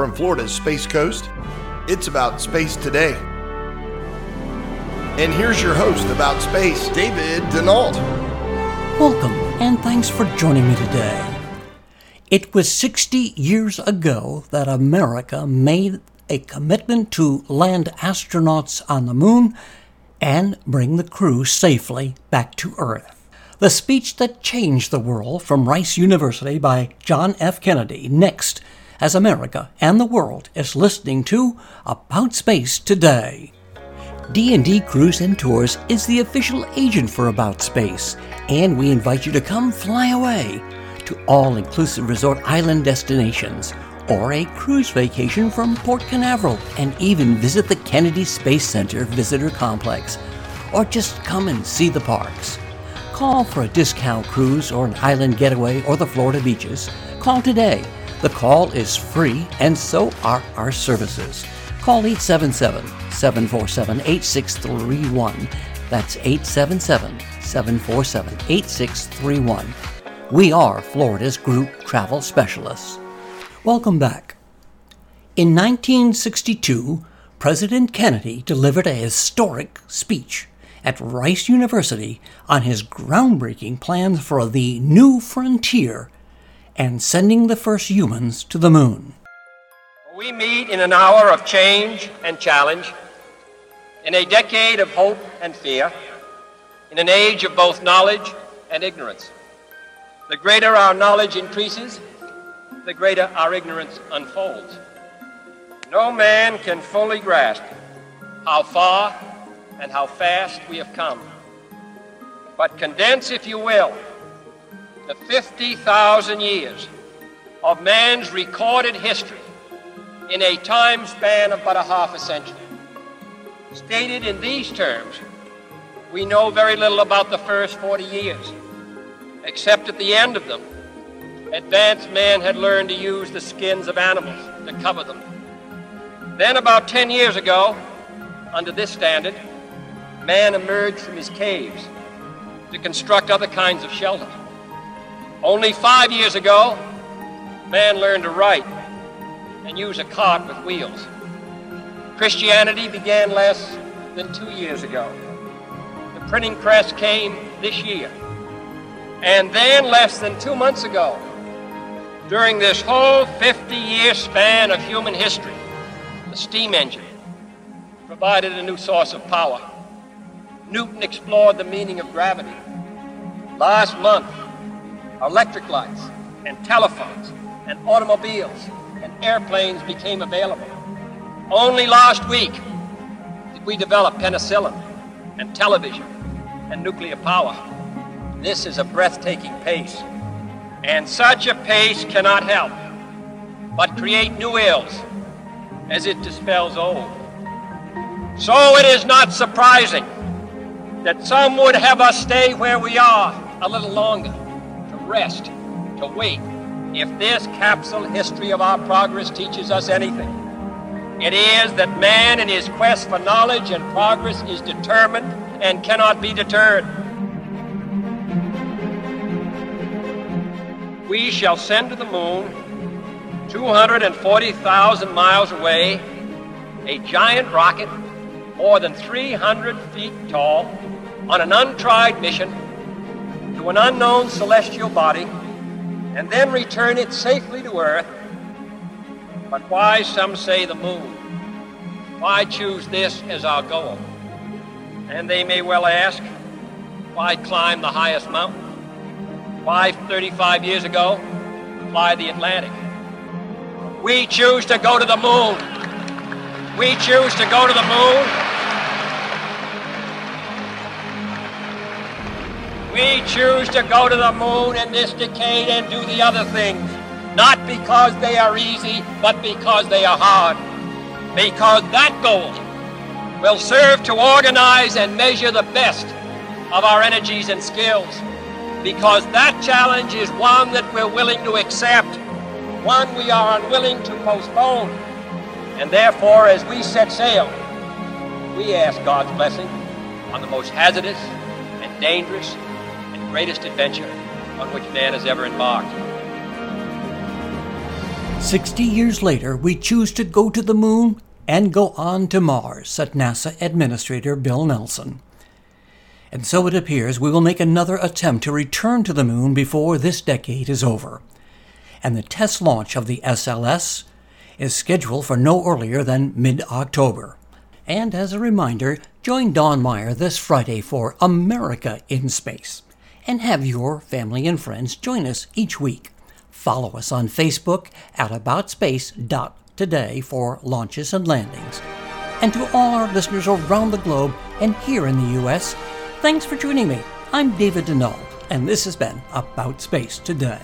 From Florida's Space Coast, it's about space today. And here's your host about space, David Denault. Welcome, and thanks for joining me today. It was 60 years ago that America made a commitment to land astronauts on the moon and bring the crew safely back to Earth. The speech that changed the world from Rice University by John F. Kennedy next as America and the world is listening to About Space Today. D&D Cruise and Tours is the official agent for About Space, and we invite you to come fly away to all-inclusive resort island destinations or a cruise vacation from Port Canaveral and even visit the Kennedy Space Center Visitor Complex or just come and see the parks. Call for a discount cruise or an island getaway or the Florida beaches. Call today. The call is free and so are our services. Call 877 747 8631. That's 877 747 8631. We are Florida's group travel specialists. Welcome back. In 1962, President Kennedy delivered a historic speech at Rice University on his groundbreaking plans for the new frontier and sending the first humans to the moon. We meet in an hour of change and challenge, in a decade of hope and fear, in an age of both knowledge and ignorance. The greater our knowledge increases, the greater our ignorance unfolds. No man can fully grasp how far and how fast we have come. But condense, if you will, the 50,000 years of man's recorded history in a time span of but a half a century. Stated in these terms, we know very little about the first 40 years, except at the end of them, advanced man had learned to use the skins of animals to cover them. Then, about 10 years ago, under this standard, man emerged from his caves to construct other kinds of shelter. Only five years ago, man learned to write and use a cart with wheels. Christianity began less than two years ago. The printing press came this year. And then, less than two months ago, during this whole 50 year span of human history, the steam engine provided a new source of power. Newton explored the meaning of gravity. Last month, electric lights and telephones and automobiles and airplanes became available. Only last week did we develop penicillin and television and nuclear power. This is a breathtaking pace. And such a pace cannot help but create new ills as it dispels old. So it is not surprising that some would have us stay where we are a little longer, rest, to wait, if this capsule history of our progress teaches us anything. It is that man in his quest for knowledge and progress is determined and cannot be deterred. We shall send to the moon, 240,000 miles away, a giant rocket more than 300 feet tall on an untried mission to an unknown celestial body and then return it safely to Earth. But why, some say, the moon? Why choose this as our goal? And they may well ask, why climb the highest mountain? Why, 35 years ago, fly the Atlantic? We choose to go to the moon. We choose to go to the moon We choose to go to the moon in this decade and do the other things, not because they are easy, but because they are hard. Because that goal will serve to organize and measure the best of our energies and skills. Because that challenge is one that we're willing to accept, one we are unwilling to postpone. And therefore, as we set sail, we ask God's blessing on the most hazardous and dangerous greatest adventure on which man has ever embarked. 60 years later, we choose to go to the moon and go on to Mars, said NASA Administrator Bill Nelson. And so it appears we will make another attempt to return to the moon before this decade is over. And the test launch of the SLS is scheduled for no earlier than mid October. And as a reminder, join Don Meyer this Friday for America in Space. And have your family and friends join us each week. Follow us on Facebook at AboutSpace.today for launches and landings. And to all our listeners around the globe and here in the U.S., thanks for joining me. I'm David Denault, and this has been About Space Today.